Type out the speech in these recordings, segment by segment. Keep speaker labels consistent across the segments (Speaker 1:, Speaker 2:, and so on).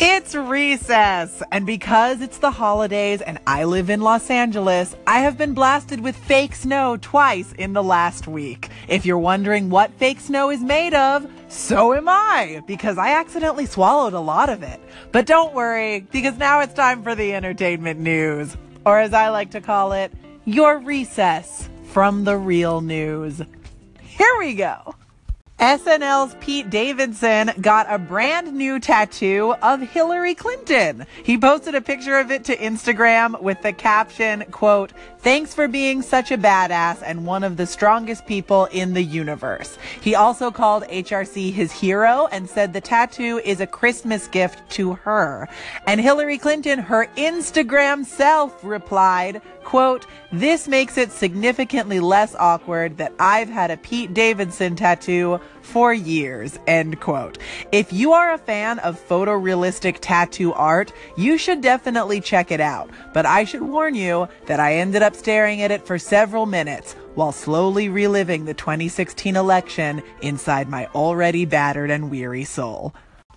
Speaker 1: It's recess, and because it's the holidays and I live in Los Angeles, I have been blasted with fake snow twice in the last week. If you're wondering what fake snow is made of, so am I, because I accidentally swallowed a lot of it. But don't worry, because now it's time for the entertainment news, or as I like to call it, your recess from the real news. Here we go. SNL's Pete Davidson got a brand new tattoo of Hillary Clinton. He posted a picture of it to Instagram with the caption, quote, Thanks for being such a badass and one of the strongest people in the universe. He also called HRC his hero and said the tattoo is a Christmas gift to her. And Hillary Clinton, her Instagram self, replied, quote, this makes it significantly less awkward that I've had a Pete Davidson tattoo for years, end quote. If you are a fan of photorealistic tattoo art, you should definitely check it out. But I should warn you that I ended up staring at it for several minutes while slowly reliving the 2016 election inside my already battered and weary soul.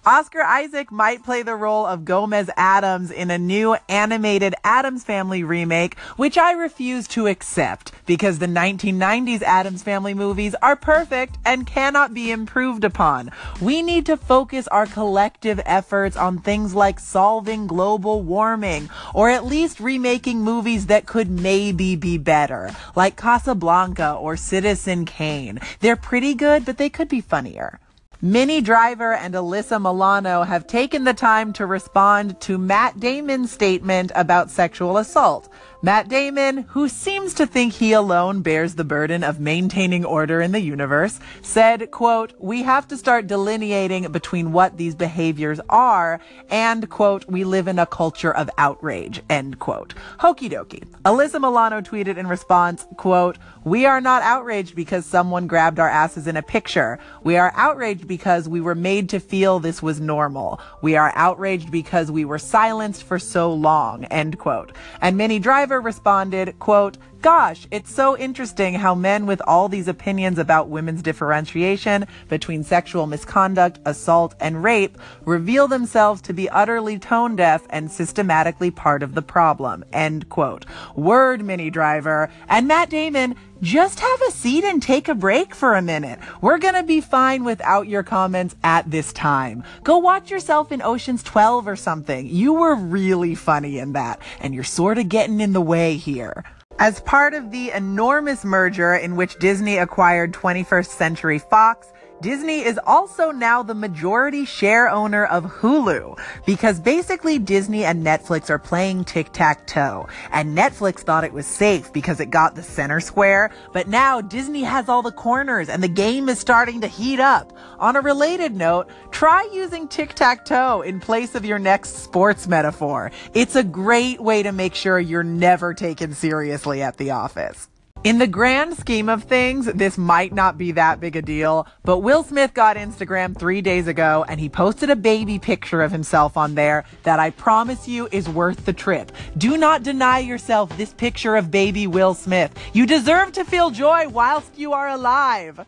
Speaker 1: Oscar Isaac might play the role of Gomez Addams in a new animated Addams Family remake, which I refuse to accept because the 1990s Addams Family movies are perfect and cannot be improved upon. We need to focus our collective efforts on things like solving global warming or at least remaking movies that could maybe be better, like Casablanca or Citizen Kane. They're pretty good, but they could be funnier. Minnie Driver and Alyssa Milano have taken the time to respond to Matt Damon's statement about sexual assault. Matt Damon, who seems to think he alone bears the burden of maintaining order in the universe, said, quote, we have to start delineating between what these behaviors are and, quote, we live in a culture of outrage, end quote. Hokey dokey. Alyssa Milano tweeted in response, quote, we are not outraged because someone grabbed our asses in a picture. We are outraged because we were made to feel this was normal. We are outraged because we were silenced for so long, end quote. And Minnie Driver responded, quote, Gosh, it's so interesting how men with all these opinions about women's differentiation between sexual misconduct, assault, and rape reveal themselves to be utterly tone deaf and systematically part of the problem. End quote. Word, Minnie Driver. And Matt Damon, just have a seat and take a break for a minute. We're gonna be fine without your comments at this time. Go watch yourself in Ocean's 12 or something. You were really funny in that, and you're sort of getting in the way here. As part of the enormous merger in which Disney acquired 21st Century Fox, Disney is also now the majority share owner of Hulu because basically Disney and Netflix are playing tic tac toe. And Netflix thought it was safe because it got the center square, but now Disney has all the corners and the game is starting to heat up. On a related note, try using tic tac toe in place of your next sports metaphor. It's a great way to make sure you're never taken seriously at the office. In the grand scheme of things, this might not be that big a deal, but Will Smith got Instagram three days ago and he posted a baby picture of himself on there that I promise you is worth the trip. Do not deny yourself this picture of baby Will Smith. You deserve to feel joy whilst you are alive.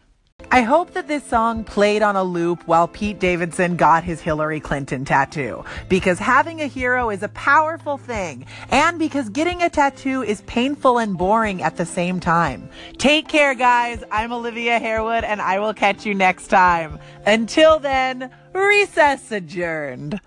Speaker 1: I hope that this song played on a loop while Pete Davidson got his Hillary Clinton tattoo, because having a hero is a powerful thing, and because getting a tattoo is painful and boring at the same time. Take care, guys. I'm Olivia Harewood, and I will catch you next time. Until then, recess adjourned.